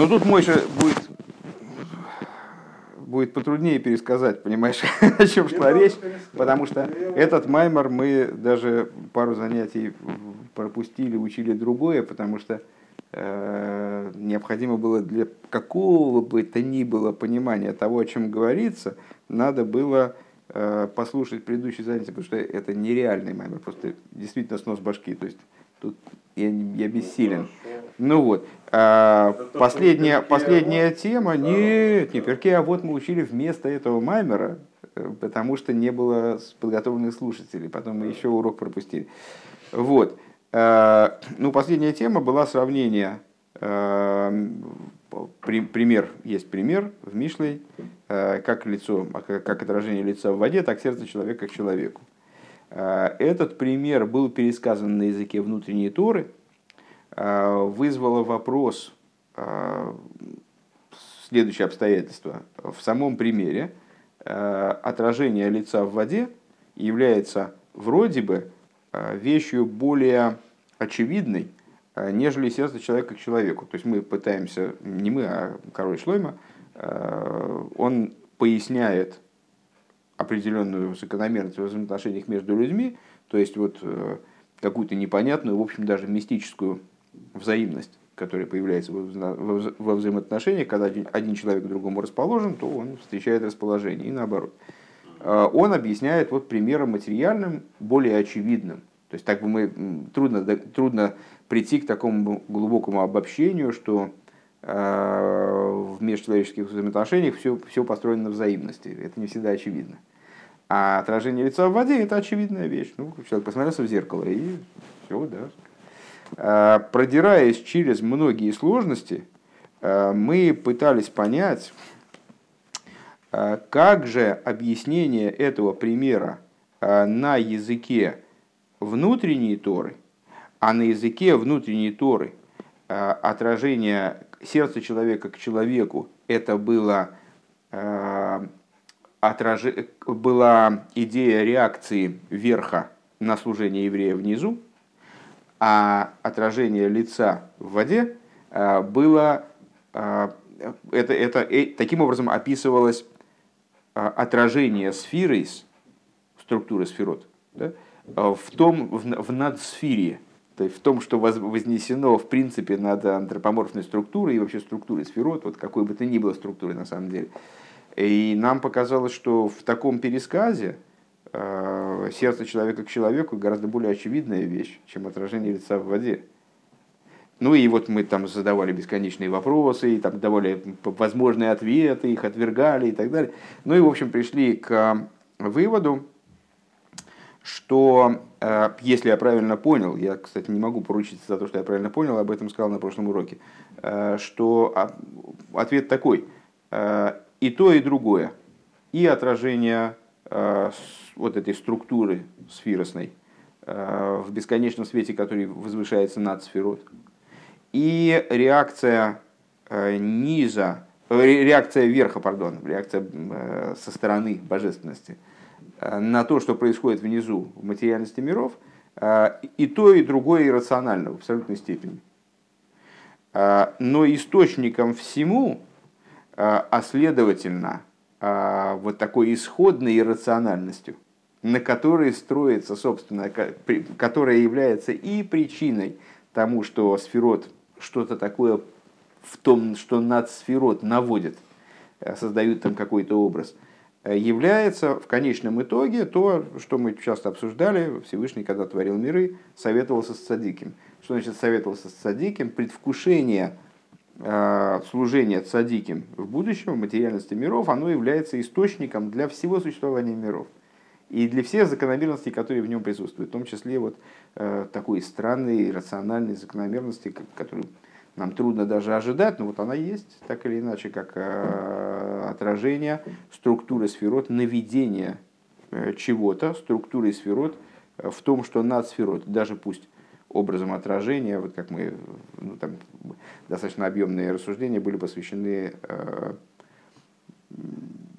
Но тут Мойша будет, будет потруднее пересказать, понимаешь, о чем шла речь, потому что этот маймор мы даже пару занятий пропустили, учили другое, потому что э, необходимо было для какого бы то ни было понимания того, о чем говорится, надо было э, послушать предыдущие занятия, потому что это нереальный маймор, просто действительно снос башки, то есть тут я, я бессилен. Ну вот, а, последняя, последняя тема, нет, не перке, а вот мы учили вместо этого маймера, э, потому что не было подготовленных слушателей, потом мы еще урок пропустили. Вот, а, ну последняя тема была сравнение, а, пример, есть пример в Мишлей, как лицо, как отражение лица в воде, так сердце человека к человеку. Этот пример был пересказан на языке внутренней Торы – вызвало вопрос э, следующее обстоятельство. В самом примере э, отражение лица в воде является вроде бы вещью более очевидной, нежели сердце человека к человеку. То есть мы пытаемся, не мы, а король Шлойма, он поясняет определенную закономерность в взаимоотношениях между людьми, то есть вот какую-то непонятную, в общем, даже мистическую взаимность, которая появляется во взаимоотношениях, когда один человек к другому расположен, то он встречает расположение, и наоборот. А, он объясняет вот примером материальным, более очевидным. То есть так бы мы трудно, трудно прийти к такому глубокому обобщению, что а, в межчеловеческих взаимоотношениях все, все построено на взаимности. Это не всегда очевидно. А отражение лица в воде – это очевидная вещь. Ну, человек посмотрелся в зеркало, и все, да, продираясь через многие сложности, э, мы пытались понять, э, как же объяснение этого примера на языке внутренней Торы, а на языке внутренней Торы отражение сердца человека к человеку, это было, отраж... была идея реакции верха на служение еврея внизу, а отражение лица в воде а, было, а, это, это, э, таким образом описывалось а, отражение сферы, структуры сферот, да, в том, в, в надсфере, то есть в том, что вознесено в принципе над антропоморфной структурой и вообще структурой сферот, вот какой бы то ни было структурой на самом деле. И нам показалось, что в таком пересказе, сердце человека к человеку гораздо более очевидная вещь, чем отражение лица в воде. Ну и вот мы там задавали бесконечные вопросы, и там давали возможные ответы, их отвергали и так далее. Ну и, в общем, пришли к выводу, что, э, если я правильно понял, я, кстати, не могу поручиться за то, что я правильно понял, об этом сказал на прошлом уроке, э, что ответ такой, и то, и другое, и отражение вот этой структуры сферосной э, в бесконечном свете, который возвышается над сферот. И реакция э, низа, э, реакция верха, пардон, реакция со стороны божественности на то, что происходит внизу в материальности миров, и то, и другое иррационально в абсолютной степени. Но источником всему, а следовательно, вот такой исходной иррациональностью – на которой строится, собственно, которая является и причиной тому, что сферот что-то такое в том, что над сферот наводит, э, создают там какой-то образ, э, является в конечном итоге то, что мы часто обсуждали, Всевышний, когда творил миры, советовался с цадиким. Что значит советовался с цадиким? Предвкушение э, служения цадиким в будущем, в материальности миров, оно является источником для всего существования миров. И для всех закономерностей, которые в нем присутствуют, в том числе вот э, такой странной, рациональной закономерности, которую нам трудно даже ожидать, но вот она есть, так или иначе, как э, отражение структуры сферот, наведение э, чего-то, структуры сферот э, в том, что над сферот, даже пусть образом отражения, вот как мы, ну, там, достаточно объемные рассуждения были посвящены э,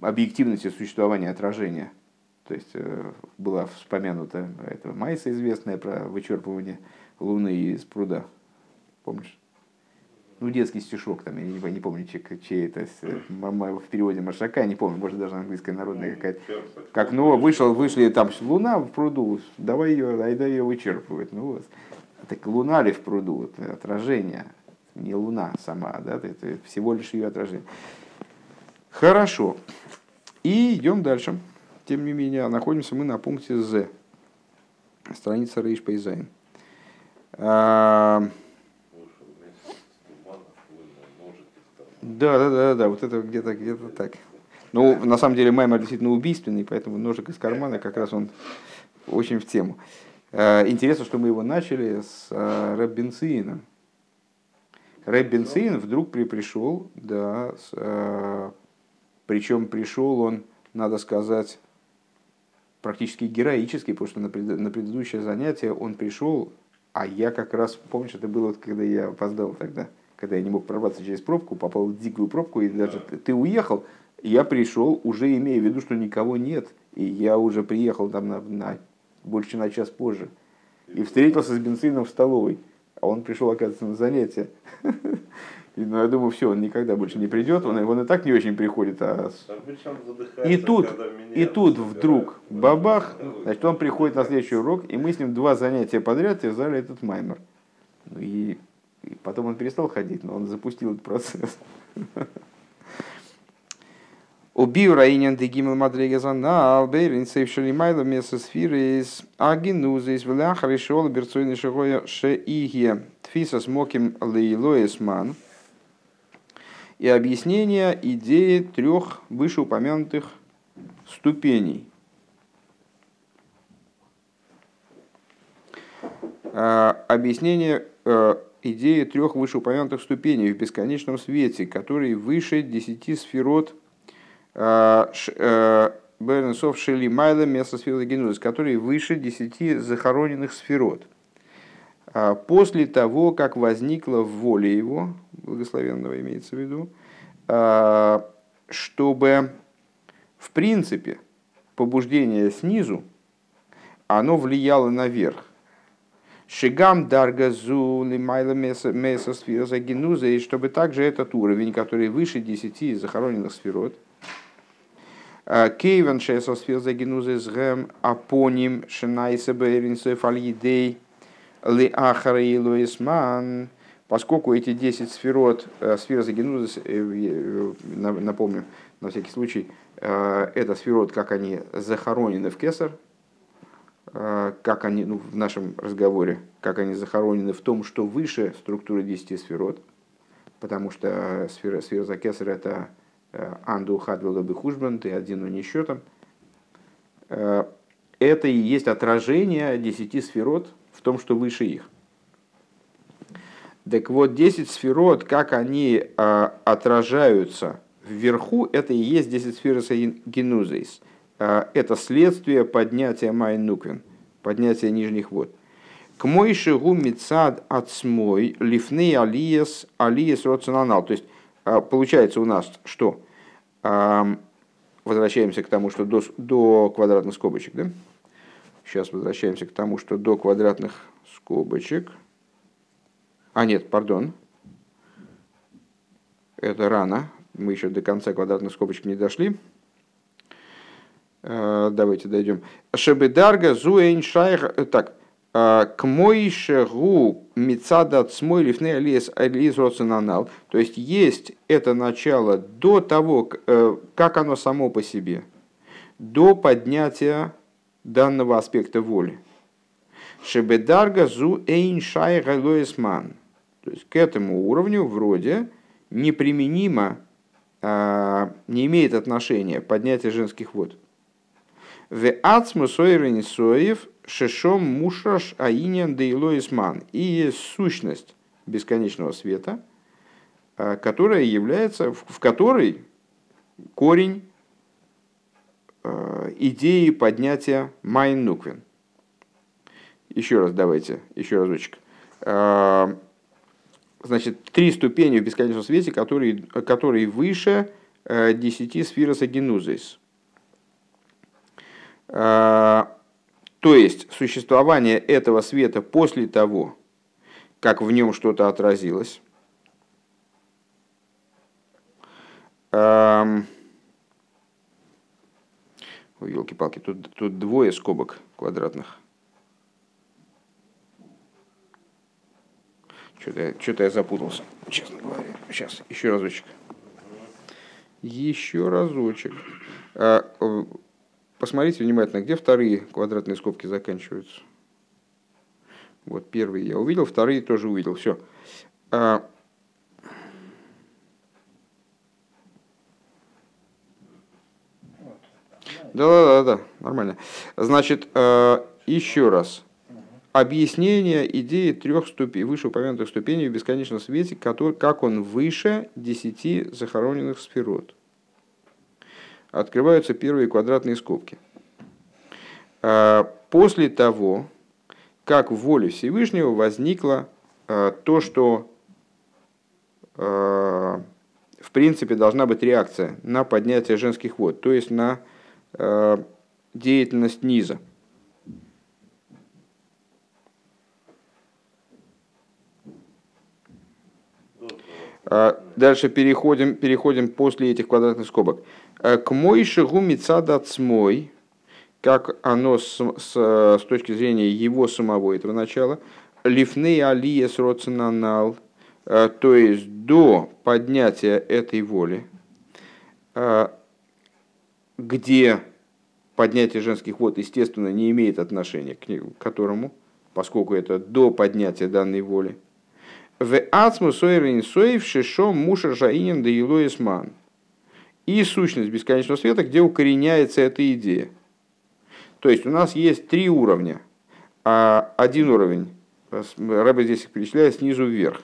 объективности существования отражения – то есть э, была вспомянута эта Майса известная про вычерпывание Луны из пруда. Помнишь? ну, детский стишок, там, я не, не помню, чей, чей это, в переводе Маршака, не помню, может, даже английская народная какая-то. Как, ну, вышел, вышли, там, луна в пруду, давай ее, айда ее вычерпывать. Ну, вот. Так луна ли в пруду, это отражение, не луна сама, да, это всего лишь ее отражение. Хорошо. И идем дальше. Тем не менее, находимся мы на пункте З. Страница Рейш Пейзайн. Да, да, да, да, вот это где-то где-то так. Ну, на самом деле, Маймер действительно убийственный, поэтому ножик из кармана как раз он очень в тему. А, интересно, что мы его начали с а, Рэб Бенциина. Рэб Бенциин вдруг при пришел, да, с, причем пришел он, надо сказать, практически героический, потому что на, пред, на предыдущее занятие он пришел, а я как раз, помнишь, это было, когда я опоздал тогда, когда я не мог прорваться через пробку, попал в дикую пробку, и даже ты уехал, я пришел, уже имея в виду, что никого нет, и я уже приехал там на, на больше на час позже, и встретился с бензином в столовой, а он пришел, оказывается, на занятие. И, ну, я думаю, все, он никогда больше не придет, он, он и так не очень приходит. А... И тут, и тут вдруг бабах, значит, он приходит на следующий урок, и мы с ним два занятия подряд связали этот маймер. Ну, и, и потом он перестал ходить, но он запустил этот процесс. Убил Раинен де Гимел Мадрегаза на Албейрин Сейвшали Майла Меса Сфиры из Агинуза из Вляха решил Берцойны Шигоя Шеиге Тфиса Смоким Лейлоесман и объяснение идеи трех вышеупомянутых ступеней. А, объяснение э, идеи трех вышеупомянутых ступеней в бесконечном свете, которые выше десяти сферот Бернсов Шели Майла место сферы Генузис, которые выше десяти захороненных сферот. А после того, как возникла в воле его, благословенного имеется в виду, чтобы в принципе побуждение снизу, оно влияло наверх. Шигам даргазу лимайла меса сфера загинуза, и чтобы также этот уровень, который выше десяти захороненных сферот, Кейвен шесо сфера загинуза с гэм апоним шинайса бэринсэф аль ли ахара и луисман, поскольку эти 10 сферот, э, сфера Загенузис, э, э, напомню, на всякий случай, это сферот, как они захоронены в Кесар, как они, ну, в нашем разговоре, как они захоронены в том, что выше структуры 10 сферот, потому что сфера, сфера за Кесар это Анду Хадвела Бехужбан, ты один, но не счетом. Это и есть отражение 10 сферот в том, что выше их. Так вот, 10 сферот, как они а, отражаются вверху, это и есть 10 сфер генузейс. Это следствие поднятия майнуквин, поднятия нижних вод. К мой шигу мицад ацмой лифны алиес алиес рационал. То есть, получается у нас что? А, возвращаемся к тому, что до, до квадратных скобочек, да? Сейчас возвращаемся к тому, что до квадратных скобочек. А нет, пардон. Это рано. Мы еще до конца квадратных скобочек не дошли. Э, давайте дойдем. Шебедарга зуэйн шайх. Э, так. «Э, к мойшегу мицада цмой лифны алиес алиес роцинанал. То есть есть это начало до того, как оно само по себе, до поднятия данного аспекта воли. Шебедарга зу эйн шай галоисман. То есть к этому уровню вроде неприменимо, а, не имеет отношения поднятие женских вод. В ацму соев шешом мушаш аинян дейлоисман. И сущность бесконечного света, а, которая является, в которой корень Э, идеи поднятия Майнуквин. Еще раз давайте, еще разочек. Э, значит, три ступени в бесконечном свете, которые, которые выше десяти сфирос агенузис. То есть, существование этого света после того, как в нем что-то отразилось, Ой, елки-палки, тут, тут двое скобок квадратных. Что-то я, что я запутался, честно говоря. Сейчас, еще разочек. Еще разочек. Посмотрите внимательно, где вторые квадратные скобки заканчиваются. Вот первые я увидел, вторые тоже увидел. Все. Да, да, да, да, нормально. Значит, а, еще раз объяснение идеи трех ступеней, вышеупомянутых ступеней в бесконечном свете, который, как он выше десяти захороненных сферот. Открываются первые квадратные скобки. А, после того, как в воле Всевышнего возникло а, то, что а, в принципе должна быть реакция на поднятие женских вод, то есть на деятельность низа – дальше переходим, переходим после этих квадратных скобок. А, к мой шагу цмой, как оно с, с, с точки зрения его самого этого начала, лифней алиес роцинанал, а, то есть до поднятия этой воли, где поднятие женских вод, естественно, не имеет отношения к которому, поскольку это до поднятия данной воли, в ацму сойрин соев шишо муша жаинин да илоисман. И сущность бесконечного света, где укореняется эта идея. То есть у нас есть три уровня. А один уровень, Рэбе здесь их перечисляет снизу вверх.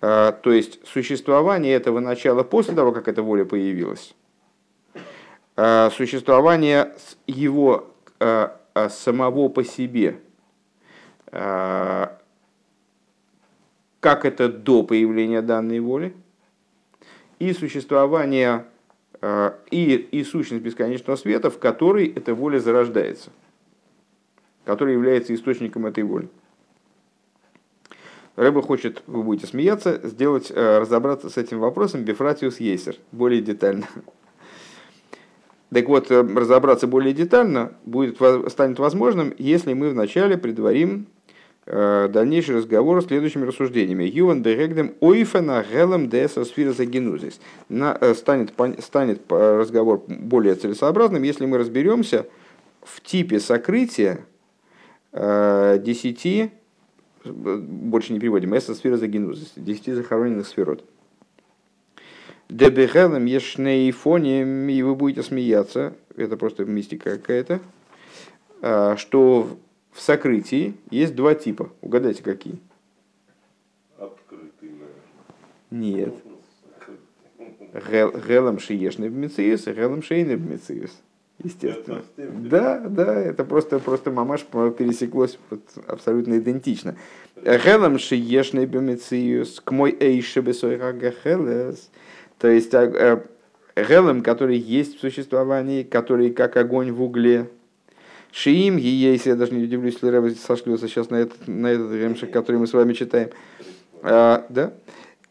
А, то есть существование этого начала после того, как эта воля появилась. А, существование его а, самого по себе как это до появления данной воли, и существование э, и, и сущность бесконечного света, в которой эта воля зарождается, который является источником этой воли. Рэба хочет, вы будете смеяться, сделать, э, разобраться с этим вопросом Бефратиус Ейсер более детально. Так вот, э, разобраться более детально будет, станет возможным, если мы вначале предварим дальнейший разговор следующими рассуждениями. Юван берегдем ойфена гелем деса сфироза генузис. Э, станет, станет разговор более целесообразным, если мы разберемся в типе сокрытия э, десяти, больше не переводим, эса сфироза генузис, десяти захороненных сферот. Дебехелем ешнейфоне, и вы будете смеяться, это просто мистика какая-то, что в сокрытии есть два типа. Угадайте, какие? Открытый, Нет. Гелом шиешный бмециус и гелом шейный бмециус. Естественно. Да, да, это просто, просто мамаш пересеклось вот, абсолютно идентично. Гелом шиешный бмециус к мой эйше бесойрага хелес. То есть гелом, а, который есть в существовании, который как огонь в угле, Шиим, если я даже не удивлюсь, если Рэбе сошлется сейчас на этот, на этот ремшик, который мы с вами читаем. А, да?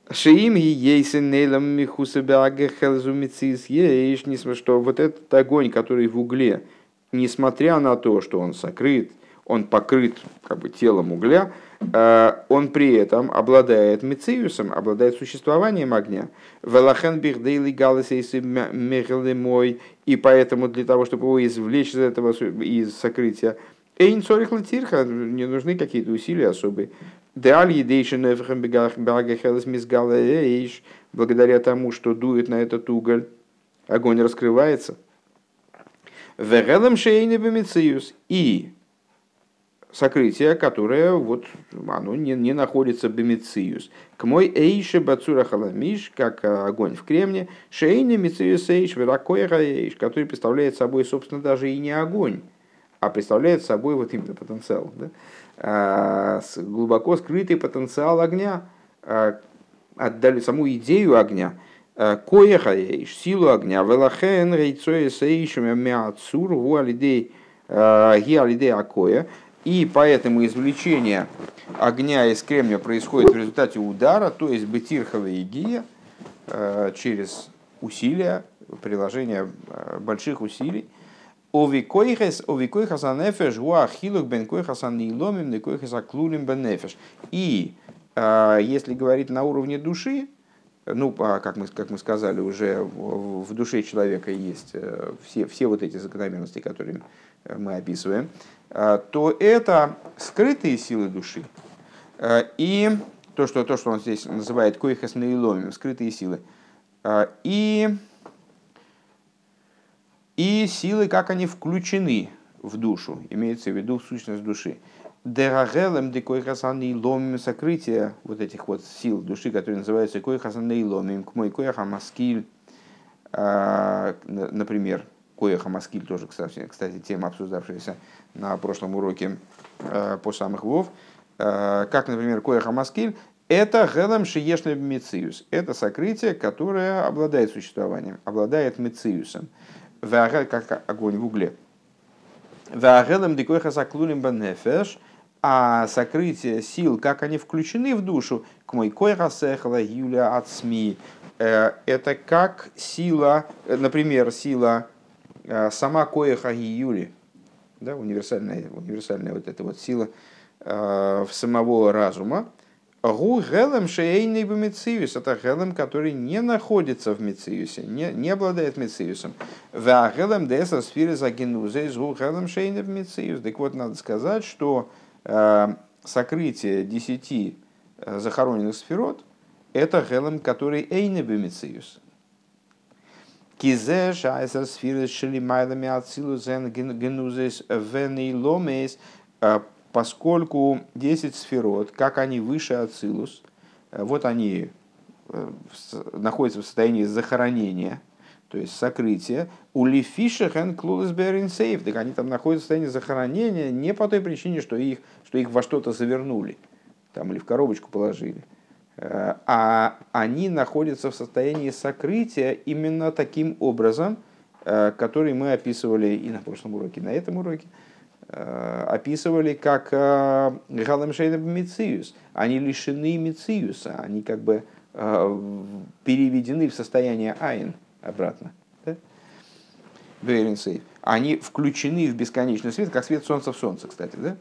Шиим ейсен нейлам михусабяга хелзумицис ейш, что вот этот огонь, который в угле, несмотря на то, что он сокрыт, он покрыт как бы, телом угля, он при этом обладает мециусом, обладает существованием огня. Велахен бихдейли мой и поэтому для того, чтобы его извлечь из этого, из сокрытия, Эйн цорих латирха, не нужны какие-то усилия особые. Благодаря тому, что дует на этот уголь, огонь раскрывается. Вегелем шейни И сокрытие, которое вот, оно не, не находится бемициус. К мой эйше бацура халамиш, как огонь в кремне, шейни мициус эйш веракоя эйш, который представляет собой, собственно, даже и не огонь, а представляет собой вот именно потенциал. Да? А, глубоко скрытый потенциал огня, а, отдали саму идею огня, а, коехаеш, силу огня, велахен рейцоя сейшем меацур гуалидей гиалидей акоя, и поэтому извлечение огня из кремния происходит в результате удара, то есть бетирхова и гия, через усилия, приложение больших усилий. Овикойхес, овикойхас. И если говорить на уровне души, ну, а как мы, как мы сказали, уже в душе человека есть э, все, все вот эти закономерности, которые мы описываем, э, то это скрытые силы души. Э, и то, что, то, что он здесь называет койхас наиломим, скрытые силы. И, и силы, как они включены в душу, имеется в виду в сущность души. Дерагелем декой хасаны ломим сокрытие вот этих вот сил души, которые называются кой хасаны ломим, к мой коя хамаскиль, а, например, коя хамаскиль тоже, кстати, кстати, тема, обсуждавшаяся на прошлом уроке а, по самых вов, а, как, например, коя хамаскиль, это гелем шиешный мециус. Это сокрытие, которое обладает существованием, обладает мециусом. Как огонь в угле. Вагелем дикойха заклулим банефеш – а сокрытие сил, как они включены в душу, к мой койрасехла юля от СМИ, э, это как сила, э, например, сила э, сама коеха юли, да, универсальная, универсальная вот эта вот сила в самого разума, Гу гелем шейный в Мециус. Это гелем, который не находится в Мециусе, не, не обладает Мециусом. Ва гелем деса сферы за генузей гу гелем шейный в Мециус. Так вот, надо сказать, что Э, сокрытие десяти захороненных сферот – это гелем, который эйне бемициус. Кизе шайсер сфиры шелимайлами ацилу зен генузес веней ломейс, э, поскольку 10 сферот, как они выше ацилус, вот они находятся в состоянии захоронения – то есть сокрытие, у лифиша хэн клулес сейф, так они там находятся в состоянии захоронения не по той причине, что их, что их во что-то завернули, там, или в коробочку положили, а они находятся в состоянии сокрытия именно таким образом, э, который мы описывали и на прошлом уроке, и на этом уроке, э, описывали как Галам Мициус. Они лишены Мициуса, они как бы переведены в состояние Айн – обратно. Да? Они включены в бесконечный свет, как свет солнца в солнце, кстати. Да?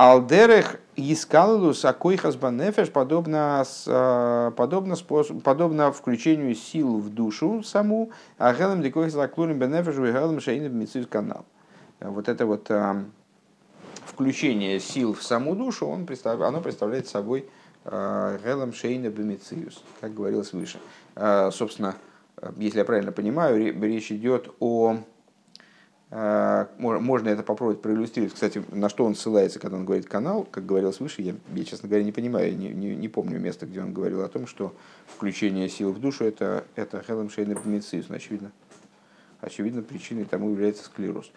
Алдерех искалус акойхас банефеш подобно, а, подобно, способ, подобно включению сил в душу саму, а гелем декойхас аклурим бенефеш и гелем шейнем канал. Вот это вот а, включение сил в саму душу, он представ, оно представляет собой гелем шейна бемициус, как говорилось выше. Собственно, если я правильно понимаю, речь идет о... Э, можно это попробовать проиллюстрировать. Кстати, на что он ссылается, когда он говорит канал, как говорилось выше, я, я честно говоря, не понимаю, не, не, не помню места, где он говорил о том, что включение сил в душу это, это Хелем Шейнер Пемициус, очевидно. Очевидно, причиной тому является склероз.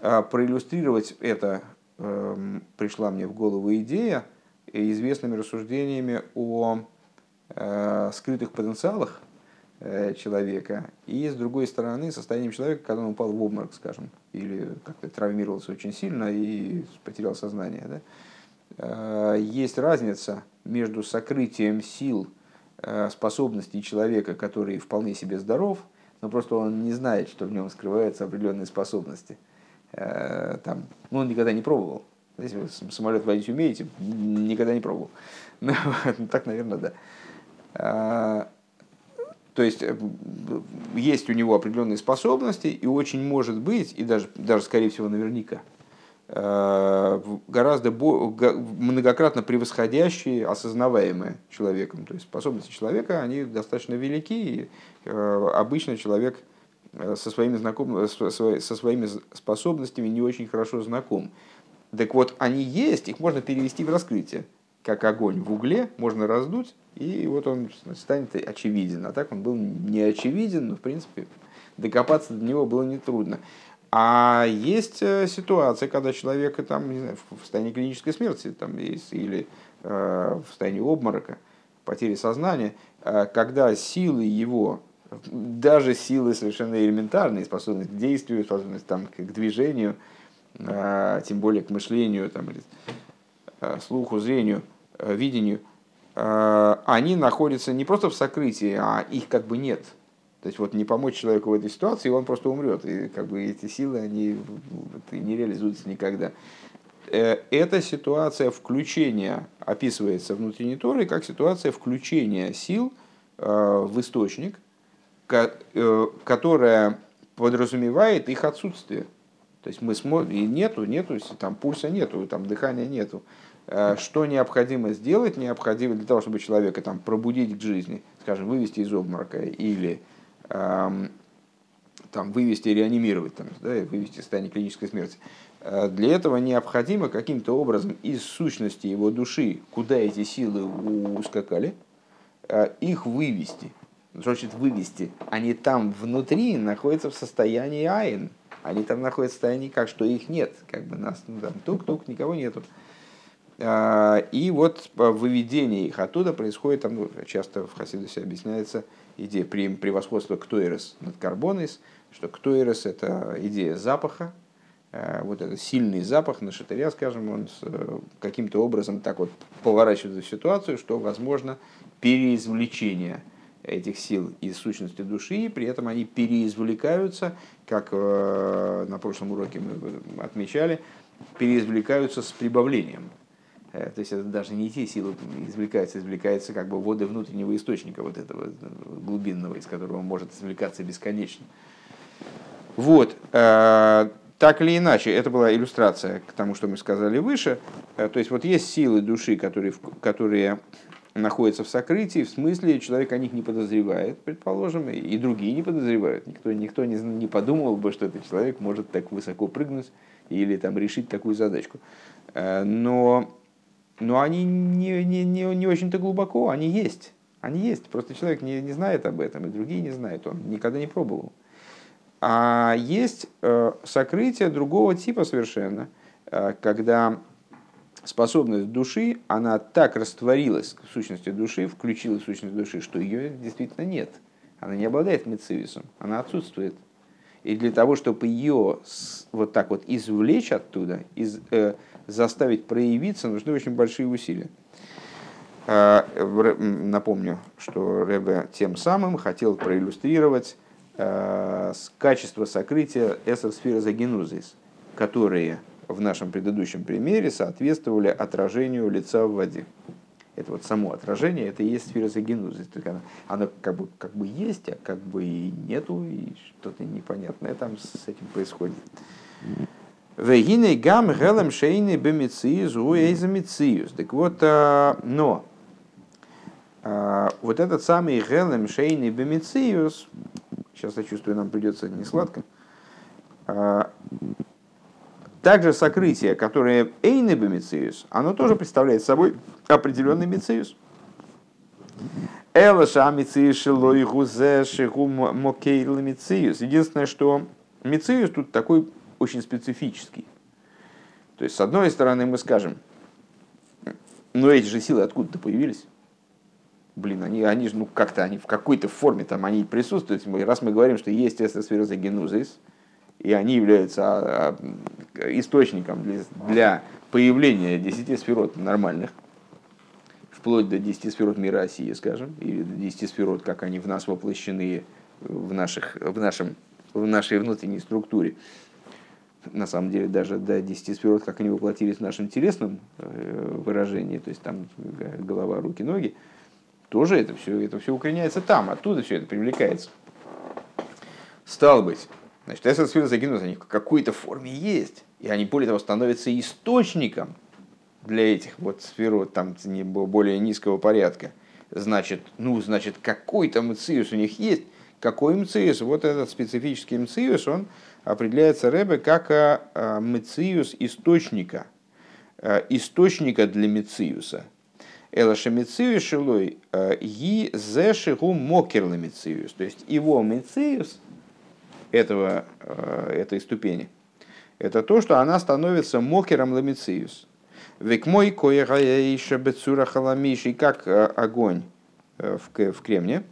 А проиллюстрировать это э, пришла мне в голову идея известными рассуждениями о э, скрытых потенциалах человека, и с другой стороны состоянием человека, когда он упал в обморок, скажем, или как-то травмировался очень сильно и потерял сознание. Да? Э, есть разница между сокрытием сил, э, способностей человека, который вполне себе здоров, но просто он не знает, что в нем скрываются определенные способности. Там, ну, он никогда не пробовал. Если вы самолет водить умеете, никогда не пробовал. Ну, так, наверное, да то есть э, есть у него определенные способности, и очень может быть, и даже, даже скорее всего наверняка, э, гораздо многократно превосходящие, осознаваемые человеком. То есть способности человека, они достаточно велики, и э, обычно человек со своими, знаком... со своими способностями не очень хорошо знаком. Так вот, они есть, их можно перевести в раскрытие как огонь в угле, можно раздуть, и вот он станет очевиден. А так он был не очевиден, но в принципе докопаться до него было нетрудно. А есть э, ситуация, когда человек там, не знаю, в состоянии клинической смерти там, есть, или э, в состоянии обморока, потери сознания, э, когда силы его, даже силы совершенно элементарные, способность к действию, способность там, к движению, э, тем более к мышлению, там, или, э, слуху, зрению, э, видению, они находятся не просто в сокрытии, а их как бы нет. То есть вот не помочь человеку в этой ситуации, он просто умрет. И как бы эти силы, они не реализуются никогда. Эта ситуация включения описывается внутренней Торой как ситуация включения сил в источник, которая подразумевает их отсутствие. То есть мы смотрим, и нету, нету, там пульса нету, там дыхания нету. Э, что необходимо сделать? Необходимо для того, чтобы человека там, пробудить к жизни, скажем, вывести из обморока или эм, там, вывести, реанимировать, там, да, вывести в состояние клинической смерти. Э, для этого необходимо каким-то образом из сущности его души, куда эти силы ускакали, э, их вывести. Значит вывести? Они там внутри находятся в состоянии айн. Они там находятся в состоянии, как что их нет. Как бы нас ну, там тук-тук, никого нету. А, и вот выведение их оттуда происходит, там, ну, часто в Хасидусе объясняется идея превосходства ктоирес над карбонис, что ктоирес – это идея запаха, а, вот этот сильный запах на шатыря, скажем, он э, каким-то образом так вот поворачивает ситуацию, что возможно переизвлечение – этих сил из сущности души, при этом они переизвлекаются, как э, на прошлом уроке мы отмечали, переизвлекаются с прибавлением. Э, то есть это даже не те силы извлекаются, извлекаются как бы воды внутреннего источника, вот этого э, глубинного, из которого может извлекаться бесконечно. Вот. Так или иначе, это была иллюстрация к тому, что мы сказали выше. То есть вот есть силы души, которые, которые находится в сокрытии, в смысле человек о них не подозревает, предположим, и другие не подозревают. Никто, никто не, не подумал бы, что этот человек может так высоко прыгнуть или там, решить такую задачку. Э, но, но они не, не, не, не очень-то глубоко, они есть. Они есть, просто человек не, не знает об этом, и другие не знают, он никогда не пробовал. А есть э, сокрытие другого типа совершенно, э, когда способность души, она так растворилась в сущности души, включилась в сущность души, что ее действительно нет. Она не обладает мециусом, она отсутствует. И для того, чтобы ее вот так вот извлечь оттуда, из, э, заставить проявиться, нужны очень большие усилия. Э, напомню, что Рэбе тем самым хотел проиллюстрировать э, качество сокрытия эсер-сферы загенузис, которые в нашем предыдущем примере соответствовали отражению лица в воде. Это вот само отражение, это и есть сфера загенузы. Оно, оно как, бы, как бы есть, а как бы и нету, и что-то непонятное там с этим происходит. Вегиней гам гелем шейны бемициюс уэйзамициюс. Так вот, а, но а, вот этот самый гелем шейны бемициюс, сейчас я чувствую, нам придется не сладко, а, также сокрытие, которое эйны мециус, оно тоже представляет собой определенный мециус. Элаша мециус шилой гузе шигу мокейл мециус. Единственное, что мециус тут такой очень специфический. То есть, с одной стороны, мы скажем, ну эти же силы откуда-то появились. Блин, они, они же, ну как-то, они в какой-то форме там они присутствуют. Раз мы говорим, что есть эсосфера генузис, и они являются а, а, источником для, для появления десяти сферот нормальных, вплоть до десяти сферот мира России, скажем, или до десяти сферот, как они в нас воплощены в, наших, в, нашем, в нашей внутренней структуре. На самом деле, даже до десяти сферот, как они воплотились в нашем телесном э, выражении, то есть там голова, руки, ноги, тоже это все, это все укореняется там, оттуда все это привлекается. Стал быть, Значит, эсер сфера закинут, они в какой-то форме есть. И они, более того, становятся источником для этих вот сфер там более низкого порядка. Значит, ну, значит, какой-то мциус у них есть. Какой мциус? Вот этот специфический мциус, он определяется Рэбе как а, а, мциус источника. А, источника для мциуса. Элаша мциус шилой ги зешигу мокерла мциус. То есть его мциус – этого, этой ступени, это то, что она становится мокером ламициус. Век мой коегаэйша бецура халамиши, как огонь в, в кремне.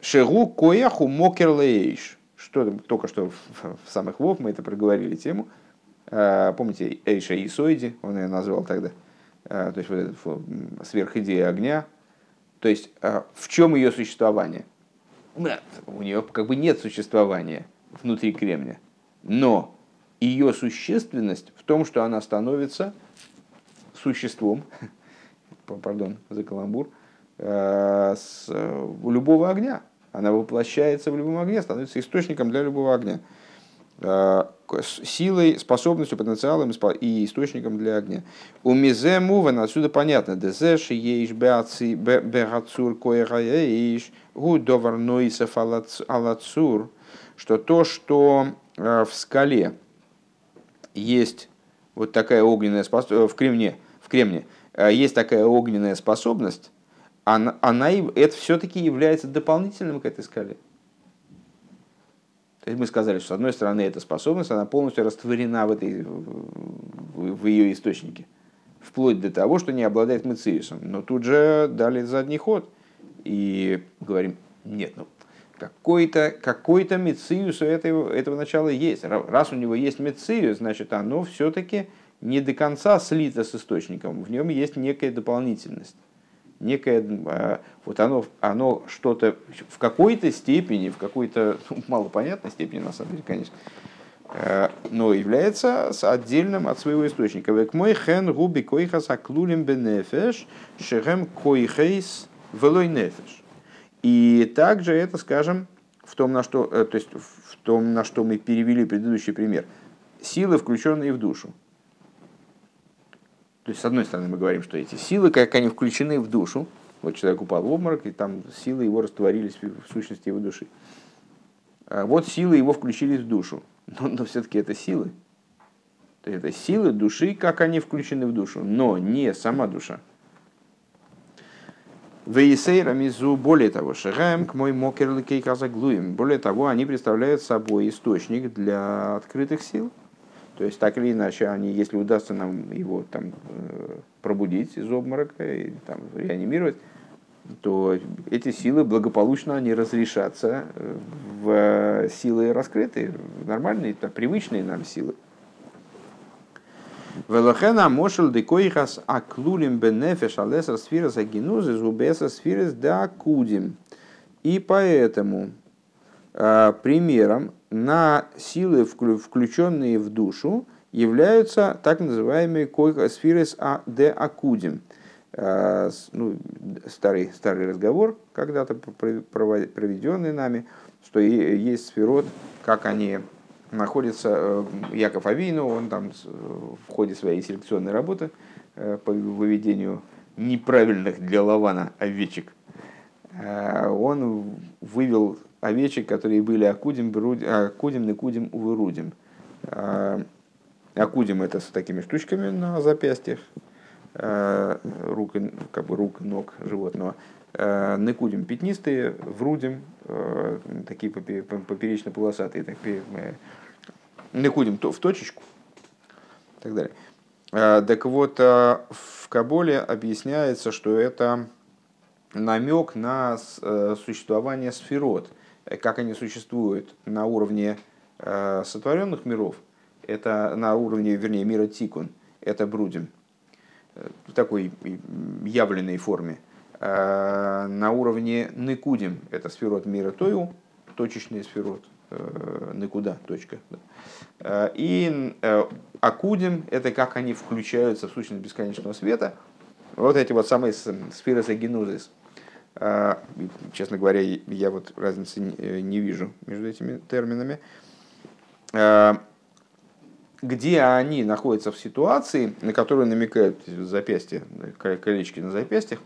Шегу кояху мокер лейш. Что только что в, в самых вов мы это проговорили тему. Помните Эйша Исоиди, он ее назвал тогда. то есть вот эта сверхидея огня, то есть в чем ее существование? Нет, у нее как бы нет существования внутри кремня, но ее существенность в том, что она становится существом, пардон за каламбур, с, у любого огня. Она воплощается в любом огне, становится источником для любого огня. Э, силой, способностью, потенциалом и источником для огня. У мизе муван, отсюда понятно, дезеш ейш беаци бегацур коегаеш гу доварнойсев алацур, что то, что э, в скале есть вот такая огненная способность, э, в кремне, в кремне есть такая огненная способность, она, она это все-таки является дополнительным к этой скале. То есть мы сказали, что с одной стороны эта способность, она полностью растворена в, этой, в ее источнике. Вплоть до того, что не обладает мециусом. Но тут же дали задний ход. И говорим, нет, ну какой-то какой мециус у этого, этого начала есть. Раз у него есть мециус, значит оно все-таки не до конца слито с источником. В нем есть некая дополнительность некое, а, вот оно, оно что-то в какой-то степени, в какой-то ну, малопонятной степени, на самом деле, конечно, а, но является отдельным от своего источника. Век мой хен губи койхас аклулим бенефеш шерем койхейс велой нефеш. И также это, скажем, в том, на что, э, то есть в том, на что мы перевели предыдущий пример. Силы, включенные в душу. То есть, с одной стороны, мы говорим, что эти силы, как они включены в душу, вот человек упал в обморок, и там силы его растворились в сущности его души. А вот силы его включились в душу. Но, но все-таки это силы. Это силы души, как они включены в душу, но не сама душа. Вейсейра более того, шегаем к мой мокерликей казаглуем. Более того, они представляют собой источник для открытых сил. То есть, так или иначе, они, если удастся нам его там, э, пробудить из обморока и там, реанимировать, то эти силы благополучно они разрешатся э, в силы раскрытые, нормальные, там, привычные нам силы. Велохена мошел декоихас аклулим бенефеш алесар сфирас агинузы зубеса сфирас да кудим. И поэтому примером на силы, включенные в душу, являются так называемые сферы а де акудим. А, ну, старый, старый разговор, когда-то проведенный нами, что есть сферот, как они находятся, э, Яков Авину, он там в ходе своей селекционной работы э, по выведению неправильных для Лавана овечек, э, он вывел овечек, которые были акудим, акудим, некудим, увырудим. А, акудим это с такими штучками на запястьях, а, рук, как бы рук, ног животного. А, некудим пятнистые, врудим, такие поперечно-полосатые. Так, некудим в точечку и так далее. Так вот, в Каболе объясняется, что это намек на э, существование сферот – как они существуют на уровне э, сотворенных миров, это на уровне, вернее, мира Тикун, это Брудим, э, в такой явленной форме. Э, на уровне Никудим, это сферот мира Тою, точечный сферот, Никуда, точка. И Акудим, это как они включаются в сущность бесконечного света. Вот эти вот самые сферы а, честно говоря, я вот разницы не вижу между этими терминами. А, где они находятся в ситуации, на которую намекают запястья, колечки на запястьях,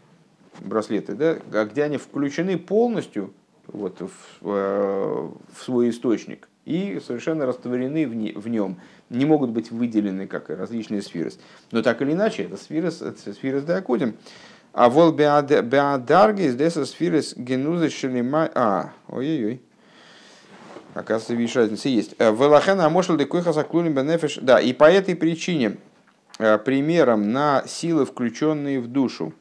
браслеты, да, а где они включены полностью вот, в, в свой источник и совершенно растворены в, не, в нем, не могут быть выделены как различные сферы. Но так или иначе, это сферы, это сферы Диакодим. А вол беадарги из деса сфирис генузы шелима... А, ой-ой-ой. Оказывается, видишь, разница есть. Э, Велахена мошел декуиха заклулим бенефиш. Да, и по этой причине э, примером на силы, включенные в душу.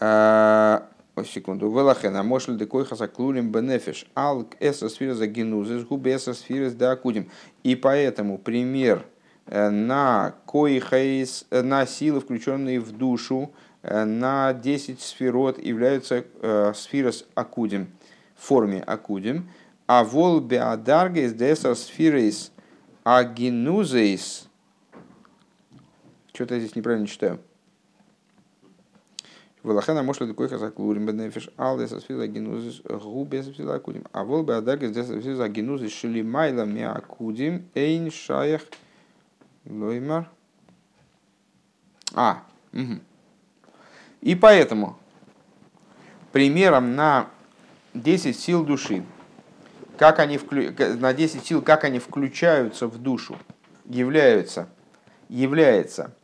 Э, Ой, секунду. Велахена мошел декуиха заклулим бенефиш. Ал эса сфирис генузы с губы эса сфирис да акудим. И поэтому пример на коихейс, на силы, включенные в душу, на 10 сферот являются сфирос акудим, в форме акудим, а вол беадаргейс десер сфирейс агинузейс. Что-то я здесь неправильно читаю. Валахана может такой хазаклурим бенефиш ал десер сфирейс агинузейс гу без акудим. А вол беадаргейс десер сфирейс агинузейс шили майла ми акудим эйн шаях лоймар. А, угу. И поэтому примером на 10 сил души, как они вклю... на 10 сил, как они включаются в душу, являются, является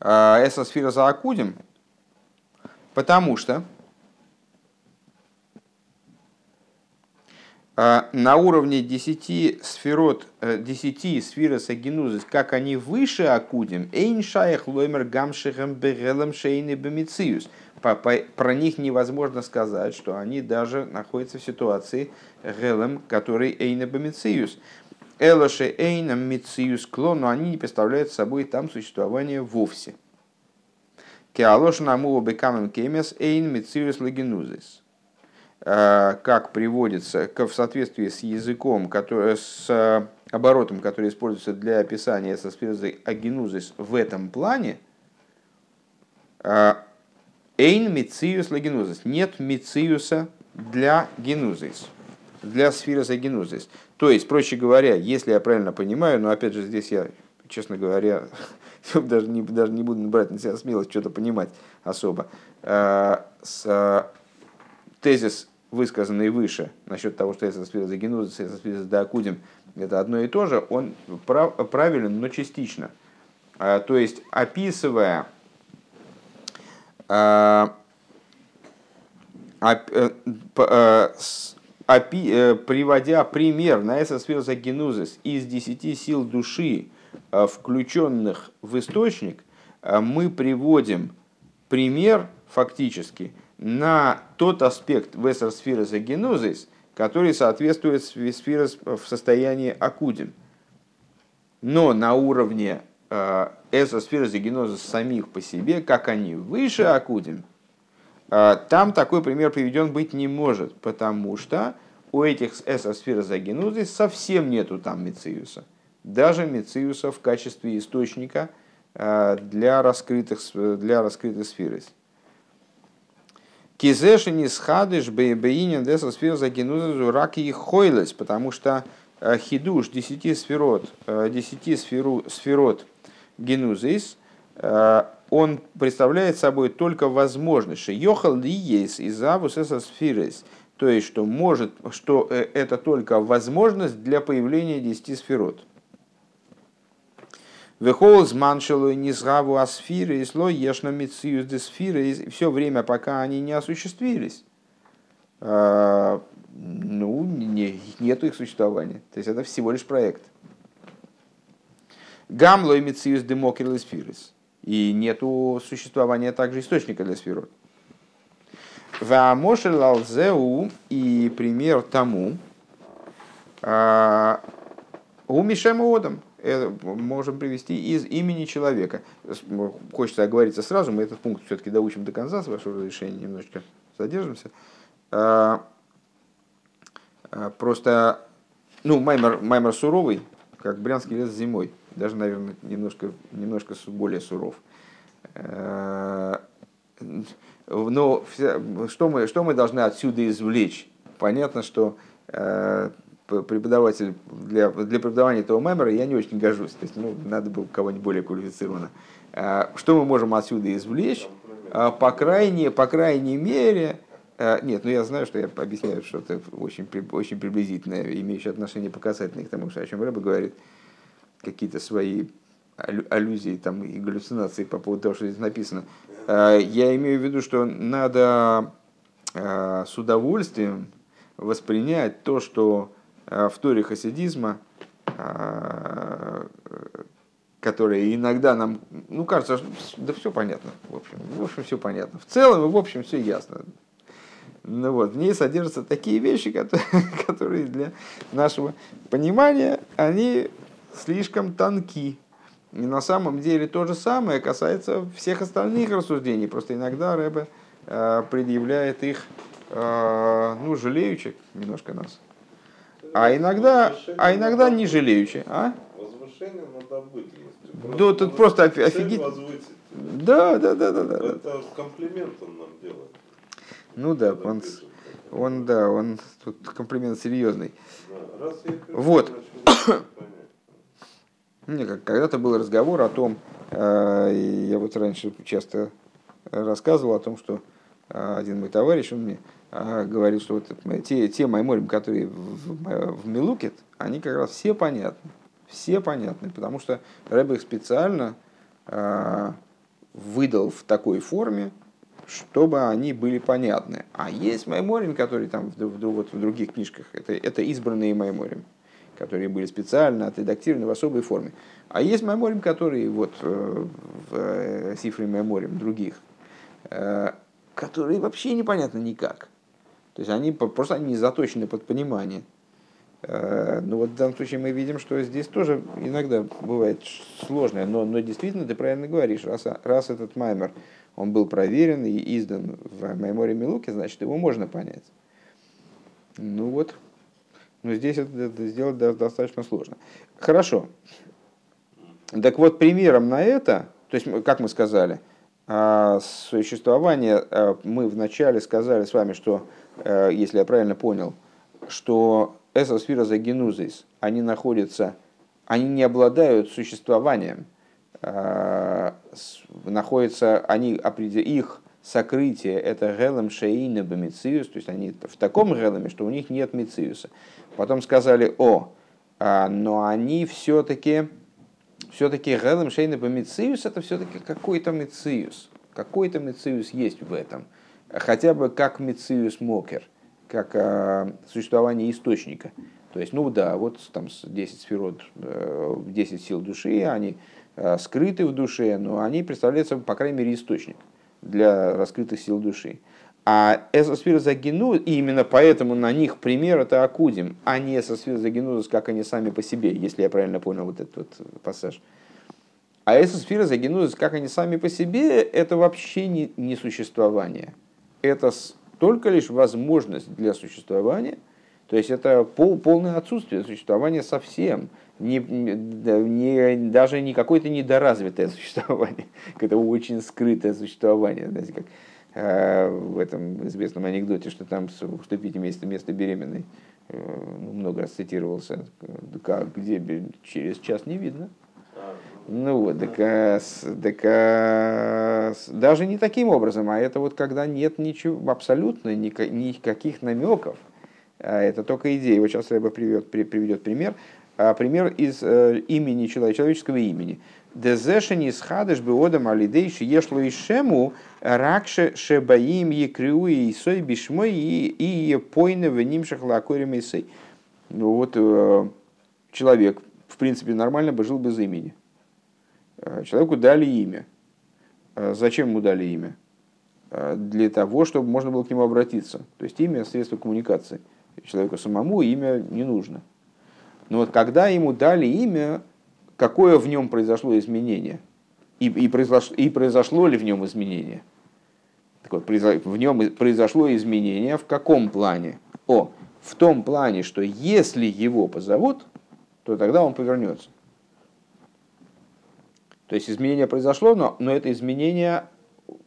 э, эсосфера за Акудим, потому что на уровне 10 сферот, 10 сферос агенузис, как они выше Акудим, эйн шаях лоймер гамшихем бегелем шейны бемициус – про них невозможно сказать, что они даже находятся в ситуации гелем, который эйна бомициус. Элоше эйна мициус клон, но они не представляют собой там существование вовсе. Кеалош наму бекамем кемес эйн мициус легенузис. Э, как приводится в соответствии с языком, который, с оборотом, который используется для описания со спирзой агенузис в этом плане, э, Эйн мициус лагенузис. Нет мициуса для генузис, для сфироса генузис. То есть, проще говоря, если я правильно понимаю, но опять же здесь я, честно говоря, даже не, даже не буду брать на себя смелость что-то понимать особо. Э, с, э, тезис, высказанный выше, насчет того, что это сфера генузис, это сфера дакудим, это одно и то же, он прав, правилен, но частично. Э, то есть, описывая а, э, э, э, приводя пример на эсосферза генузис из десяти сил души, включенных в источник, мы приводим пример фактически на тот аспект весерсферы генузис, который соответствует сфере в состоянии акудим. Но на уровне эсосфера геноза самих по себе, как они выше Акудим, а, там такой пример приведен быть не может, потому что у этих эсосфер загенузы совсем нету там Мециуса. Даже Мециуса в качестве источника а, для раскрытых, для раскрытых сфер. Кизеши не схадыш бейбеинин десосфер загенузы раки и хойлес, потому что а, хидуш десяти сферот, десяти сферу, сферот генузис, э, он представляет собой только возможность, что йохал ли есть из авус сфирес, то есть, что, может, что э, это только возможность для появления десяти сферот. Вехолз маншелу низгаву асфиры и слой ешна мициус десфиры, все время, пока они не осуществились, э, ну, не, нету их существования. То есть это всего лишь проект. Гамло имециус демокрил сфирис. И нету существования также источника для сферот. Ваамошель лалзеу и пример тому, а, у Мишема Одам можем привести из имени человека. Хочется оговориться сразу, мы этот пункт все-таки доучим до конца, с вашего разрешения немножечко задержимся. А, а, просто, ну, Маймер, Маймер суровый, как брянский лес зимой даже, наверное, немножко, немножко более суров. Э, но что мы, что мы должны отсюда извлечь? Понятно, что э, преподаватель для, для преподавания этого мемора я не очень гожусь. То есть, ну, надо было кого-нибудь более квалифицированно. Э, что мы можем отсюда извлечь? По крайней, по крайней мере, нет, ну я знаю, что я объясняю что-то очень, очень приблизительное, имеющее отношение по касательно к тому, о чем Рэба говорит какие-то свои аллюзии там, и галлюцинации по поводу того, что здесь написано. Я имею в виду, что надо с удовольствием воспринять то, что в Торе хасидизма, которое иногда нам, ну, кажется, да все понятно, в общем, в общем, все понятно. В целом и в общем все ясно. Ну вот, в ней содержатся такие вещи, которые, которые для нашего понимания, они слишком тонки. И на самом деле то же самое касается всех остальных рассуждений. Просто иногда Рэбе э, предъявляет их, э, ну, жалеючи немножко нас. А иногда, а иногда не жалеючи. А? Возвышение над обыденностью. Да, тут просто офигеть. Да, да, да, да, да. Это комплимент он нам делает. Ну да, он, он, да, он тут комплимент серьезный. Вот. Мне как когда-то был разговор о том, э, я вот раньше часто рассказывал о том, что э, один мой товарищ, он мне говорил, что вот те, те майморим, которые в, в, Милукет, они как раз все понятны. Все понятны, потому что Рэб их специально э, выдал в такой форме, чтобы они были понятны. А есть майморим, которые там в, в, вот в других книжках, это, это избранные майморим, которые были специально отредактированы в особой форме. А есть майморим, которые вот э, в э, сифре майморим других, э, которые вообще непонятно никак. То есть они просто они не заточены под понимание. Э, Ну вот в данном случае мы видим, что здесь тоже иногда бывает сложное, но, но действительно ты правильно говоришь, раз, раз этот маймер, он был проверен и издан в Майморе Милуке, значит его можно понять. Ну вот, но здесь это, это сделать до- достаточно сложно. Хорошо. Так вот, примером на это, то есть, как мы сказали, а, существование, а, мы вначале сказали с вами, что, если я правильно понял, что эсосфера за генузис, они находятся, они не обладают существованием, с- находятся, они, их сокрытие это гелем шейна бамициус, то есть они в таком гелеме, что у них нет мициуса. Потом сказали, о, а, но они все-таки, все-таки гелем шейна бамициус, это все-таки какой-то мициус, какой-то мициус есть в этом, хотя бы как мициус мокер, как а, существование источника. То есть, ну да, вот там с 10 сферот, э, 10 сил души, они э, скрыты в душе, но они представляют по крайней мере, источник для раскрытых сил души. А эсосфера загину, и именно поэтому на них пример это акудим, а не эсосфера загинузус, как они сами по себе, если я правильно понял вот этот вот пассаж. А эсосфера загинузус, как они сами по себе, это вообще не, не существование. Это только лишь возможность для существования, то есть это пол, полное отсутствие существования совсем, не, не- да, не- даже не какое-то недоразвитое существование, это очень скрытое существование, знаете, как э, в этом известном анекдоте, что там уступите место, место беременной, э, много раз цитировался, э, как, где через час не видно. Ну вот, так, так, даже не таким образом, а это вот когда нет ничего, абсолютно ника- никаких намеков, а это только идея. Вот сейчас Рэба приведет, при- приведет пример. А, пример из э, имени человека, человеческого имени. Дезешени схадыш беодам алидей шиешло и шему ракше шебаим екрю и сой бишмой и пойны в нимшах лакорим и сей. Ну вот э, человек, в принципе, нормально бы жил без имени. Э, Человеку дали имя. Э, Зачем ему дали имя? Э, Для того, чтобы можно было к нему обратиться. То есть имя – средство коммуникации. Человеку самому имя не нужно. Но вот когда ему дали имя, какое в нем произошло изменение? И, и, произошло, и произошло ли в нем изменение? Так вот, в нем произошло изменение в каком плане? О, в том плане, что если его позовут, то тогда он повернется. То есть изменение произошло, но, но это изменение,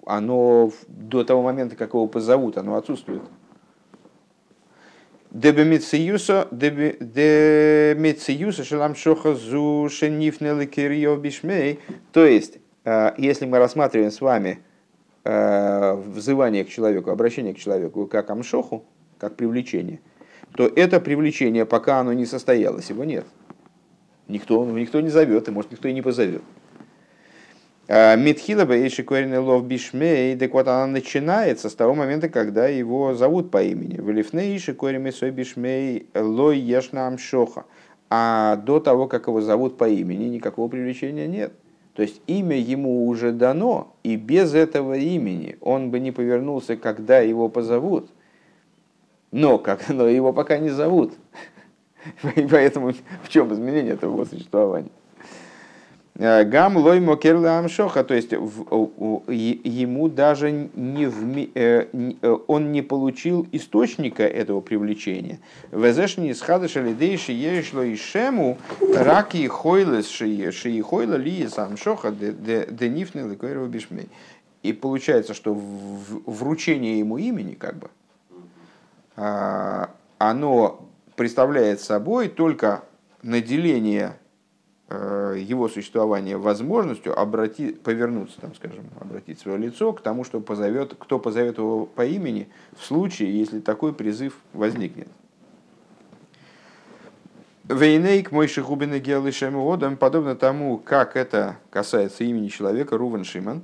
оно до того момента, как его позовут, оно отсутствует. Дебемициюса, дебемициюса шеламшоха зу шенифнели кирио бишмей. То есть, э, если мы рассматриваем с вами э, взывание к человеку, обращение к человеку как амшоху, как привлечение, то это привлечение, пока оно не состоялось, его нет. Никто, никто не зовет, и может никто и не позовет. Митхила Бейши Коренный Лов Бишмей, так вот она начинается с того момента, когда его зовут по имени. Велифнейши Коренный Сой Бишмей Лой Ешна Амшоха. А до того, как его зовут по имени, никакого привлечения нет. То есть имя ему уже дано, и без этого имени он бы не повернулся, когда его позовут. Но, как, но его пока не зовут. И поэтому в чем изменение этого существования? Э, гам лой мокерла амшоха, то есть ему даже не вми, э, э, он не получил источника этого привлечения. Везешни из хадыша лидейши ешло и шему раки хойлес ши хойла ли амшоха денифны ликойрова бишмей. И получается, что вручение ему имени, как бы, а, оно представляет собой только наделение его существования возможностью обратить, повернуться, там, скажем, обратить свое лицо к тому, что позовет, кто позовет его по имени в случае, если такой призыв возникнет. Вейнейк мой шихубина геалышем подобно тому, как это касается имени человека, Рувен Шиман.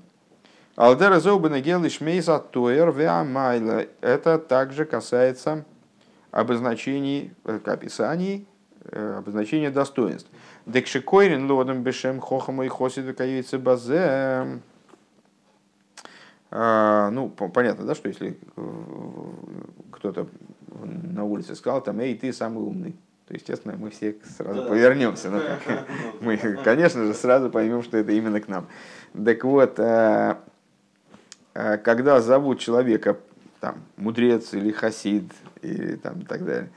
Алдера зоубана геалышмейса тоер веамайла. Это также касается обозначений, э, описаний, э, обозначения достоинств. Декшикойрин лодом бешем хохама и хосиду каюется базе. А, ну, понятно, да, что если э, кто-то на улице сказал, там, эй, ты самый умный, то, естественно, мы все сразу да. повернемся. Ну, мы, конечно же, сразу поймем, что это именно к нам. Так вот, э, э, когда зовут человека там, мудрец или хасид, и там, так далее,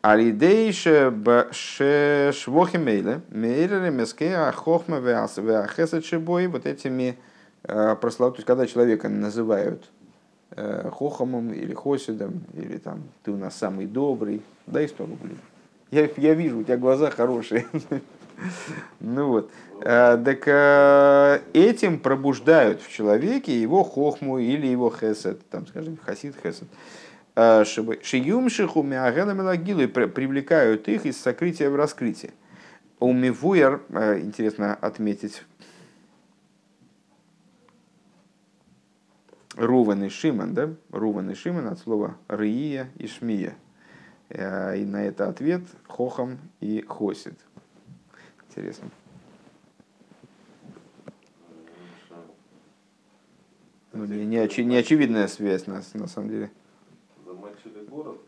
Алидейше швохимейле, мейле меске ахохма веахесет шибой, вот этими прослав, то есть когда человека называют хохомом или хосидом, или там ты у нас самый добрый, дай 100 рублей. Я, я вижу, у тебя глаза хорошие. Ну вот. Так этим пробуждают в человеке его хохму или его хесед, там, скажем, хасид хесед. Э, Шиюмшиху миагеламелагилу привлекают их из сокрытия в раскрытие. Умивуер, э, интересно отметить, Руван и Шиман, да? Руван и Шиман от слова Рия и Шмия. Э, и на это ответ Хохам и Хосит. Интересно. Ну, не, не, очи, не очевидная связь на, на самом деле город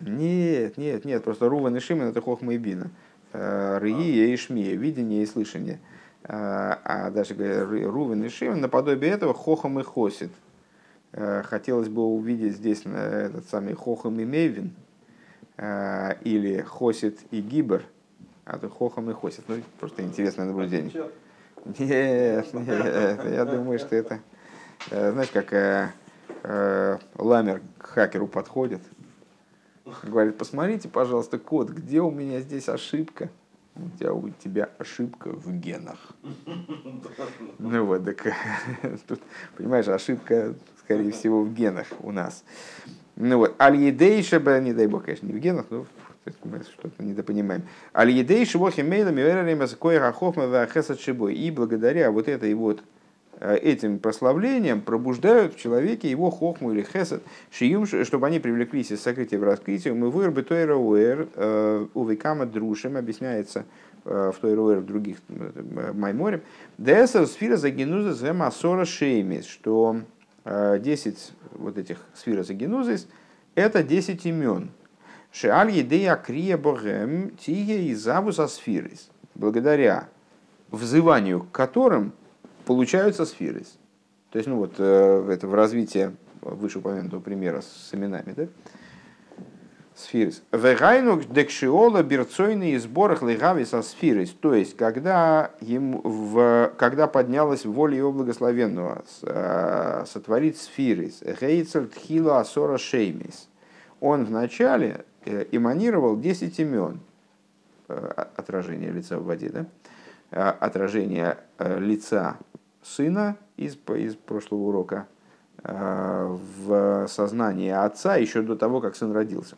Нет, нет, нет, просто Руван и Шимон это Хохма и Бина. Э, Рии и Шмия, видение и слышание. Э, а даже Рувен и Шимон наподобие этого Хохам и Хосит. Э, хотелось бы увидеть здесь этот самый Хохам и Мейвин, или Хосит и Гибер, а то Хохам и Хосит. Ну, просто интересное наблюдение. Нет, нет, я думаю, что это, знаешь, как Ламер к хакеру подходит, Говорит, посмотрите, пожалуйста, код, где у меня здесь ошибка? У тебя, у тебя ошибка в генах. Ну вот, так тут, понимаешь, ошибка, скорее всего, в генах у нас. Ну вот, аль-едейша, не дай бог, конечно, не в генах, но мы что-то недопонимаем. Аль-едейша, вохи мейлами, верарим, кое хохма, вахеса И благодаря вот этой вот Э, этим прославлением пробуждают в человеке его хохму или хесед, шиюм, чтобы они привлеклись из сокрытия в раскрытие. Мы вырбы тойра уэр, э, увекама друшим, объясняется э, в тойра уэр в других майморем. Десер сфира загенуза зема сора шеймис, что 10 вот этих сфира загенузис это 10 имен. Шеаль едея крия богем тиге и забуса сфирис. Благодаря взыванию к которым получаются сферы. То есть, ну вот, э, это в развитии вышеупомянутого примера с именами, да? Сфирис. Вегайну декшиола берцойный сборах легави со сфирис. То есть, когда, ему в, когда поднялась воля его благословенного э, сотворить сфирис. Гейцель тхила асора шеймис. Он вначале э, эманировал 10 имен. Отражение лица в воде, да? Отражение лица сына из, из прошлого урока э, в сознание отца еще до того, как сын родился.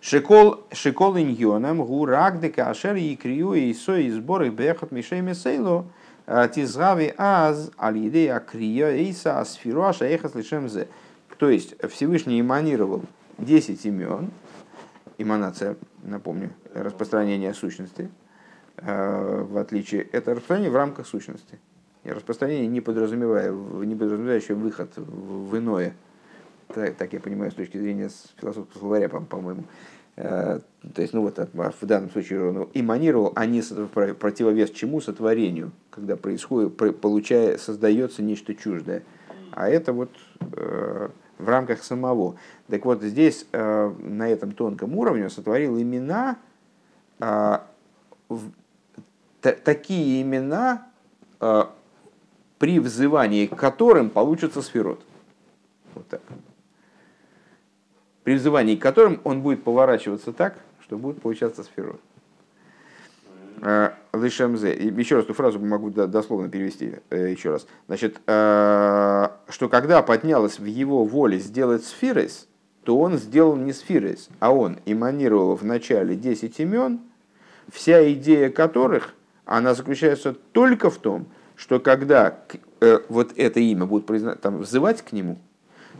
Шикол шикол иньоном гурагдека ашер и крию и со и сборы бехот мишей сейло э, тизгави аз алидея крия иса асфируаша эхас лишем зе. То есть Всевышний эманировал 10 имен, эманация, напомню, распространение сущности – в отличие, это распространение в рамках сущности. И распространение не, подразумевая, не подразумевающее выход в иное. Так, так я понимаю с точки зрения философского словаря, по-моему. то есть, ну вот в данном случае он эманировал, они противовес чему? Сотворению, когда происходит, получая, создается нечто чуждое. А это вот в рамках самого. Так вот, здесь на этом тонком уровне сотворил имена, такие имена, при взывании к которым получится сферот. Вот так. При взывании к которым он будет поворачиваться так, что будет получаться сферот. А, Лишемзе. Еще раз эту фразу могу дословно перевести э, еще раз. Значит, что когда поднялось в его воле сделать сфирес, то он сделал не сфирес, а он эманировал в начале 10 имен, вся идея которых, она заключается только в том, что когда э, вот это имя будет призна... там, взывать к нему,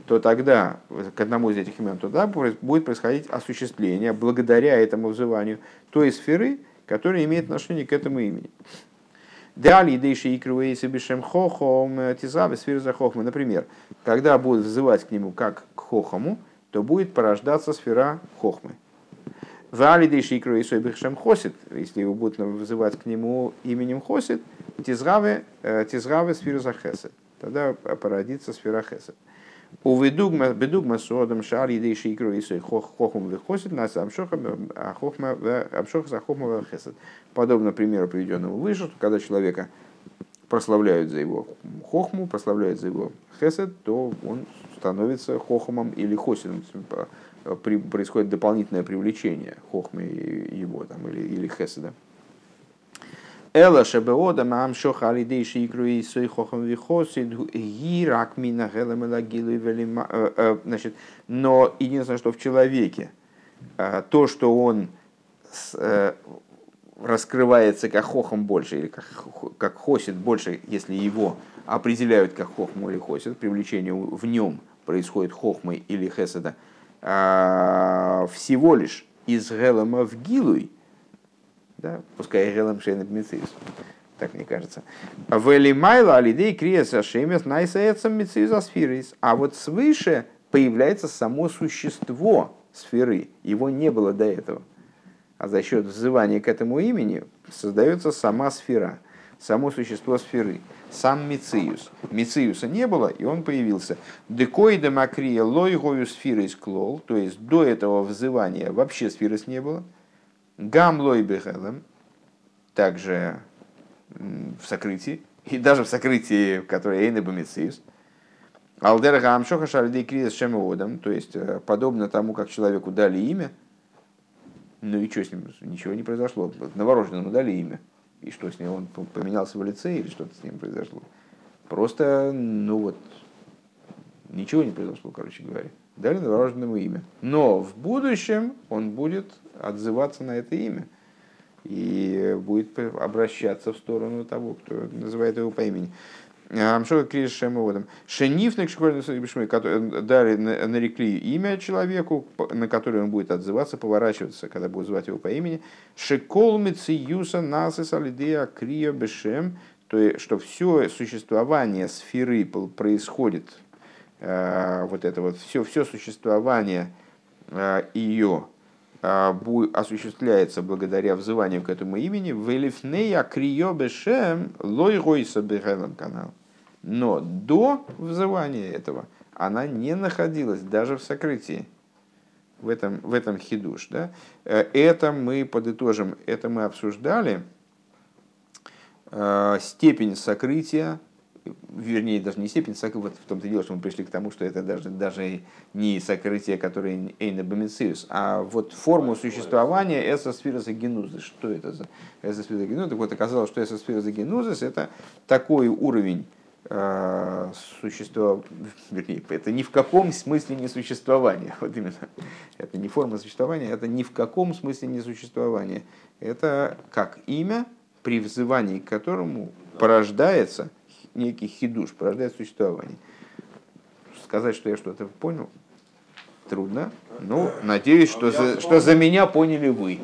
то тогда к одному из этих имен туда будет происходить осуществление благодаря этому взыванию той сферы, которая имеет отношение к этому имени. Далее, дейши икруэйсы бишем хохом, э, тизавы сферы за хохмы. Например, когда будут взывать к нему как к хохому, то будет порождаться сфера хохмы. Валидейши икруэйсы бишем хосит, если его будут вызывать к нему именем хосит, Тизравы, э, тизравы сфера за хесед. Тогда породится сфера хесед. У ведугма бедугма содом шар едей шейкру и хохум вехосит нас амшохам а хохма амшох за хохма хесед. Подобно примеру приведенному выше, когда человека прославляют за его хохму, прославляют за его хесед, то он становится хохомом или хосидом. Происходит дополнительное привлечение хохмы его там, или, или хеседа. Эла шебеода маам шоха алидей шикру и сой хохам вихосид гирак мина гелем элагилу Значит, но единственное, что в человеке, то, что он раскрывается как хохом больше, или как, как хосит больше, если его определяют как хохму или хосит, привлечение в нем происходит хохмой или хеседа, всего лишь из гелема в гилуй, да? Пускай Гелем Шейнет Мициус. Так мне кажется. Велимайла алидей криеса шемес найсаецам мициус асфирис. А вот свыше появляется само существо сферы. Его не было до этого. А за счет взывания к этому имени создается сама сфера, само существо сферы, сам Мициус. Мициуса не было, и он появился. Декоида макрия лойгою сферы клол, то есть до этого взывания вообще сферы не было. Гамлой бехелем, также в сокрытии, и даже в сокрытии, которое Эйна Бамициус. Алдер Гамшоха Шальдей Крис Шемеодом, то есть э, подобно тому, как человеку дали имя, ну и что с ним? Ничего не произошло. Новорожденному дали имя. И что с ним? Он поменялся в лице или что-то с ним произошло? Просто, ну вот, ничего не произошло, короче говоря. Дали новорожденному имя. Но в будущем он будет отзываться на это имя и будет обращаться в сторону того, кто называет его по имени. Амшока Криш Шемоводом. Шенифник которые дали, нарекли имя человеку, на которое он будет отзываться, поворачиваться, когда будет звать его по имени. Шекол Мициюса Насис Алидея Крия Бешем. То есть, что все существование сферы происходит, э, вот это вот, все, все существование э, ее а, осуществляется благодаря взыванию к этому имени, Велифнея Криобешем Лойгойса Бехелем канал. Но до взывания этого она не находилась даже в сокрытии. В этом, в этом хидуш. Да? Э, это мы подытожим, это мы обсуждали. Э, степень сокрытия вернее, даже не степень сокрытия, вот в том-то дело, что мы пришли к тому, что это даже, даже не сокрытие, которое Эйна Бомициус, а вот форму существования эсосфироза генузис. Что это за эсосфироза генузис? Так вот, оказалось, что эсосфироза генузис это такой уровень э, существа, вернее, это ни в каком смысле не существование. Вот именно. Это не форма существования, это ни в каком смысле не существование. Это как имя, при взывании к которому порождается – некий хидуш, порождает существование. Сказать, что я что-то понял, трудно. Ну, надеюсь, что за, что за меня поняли вы.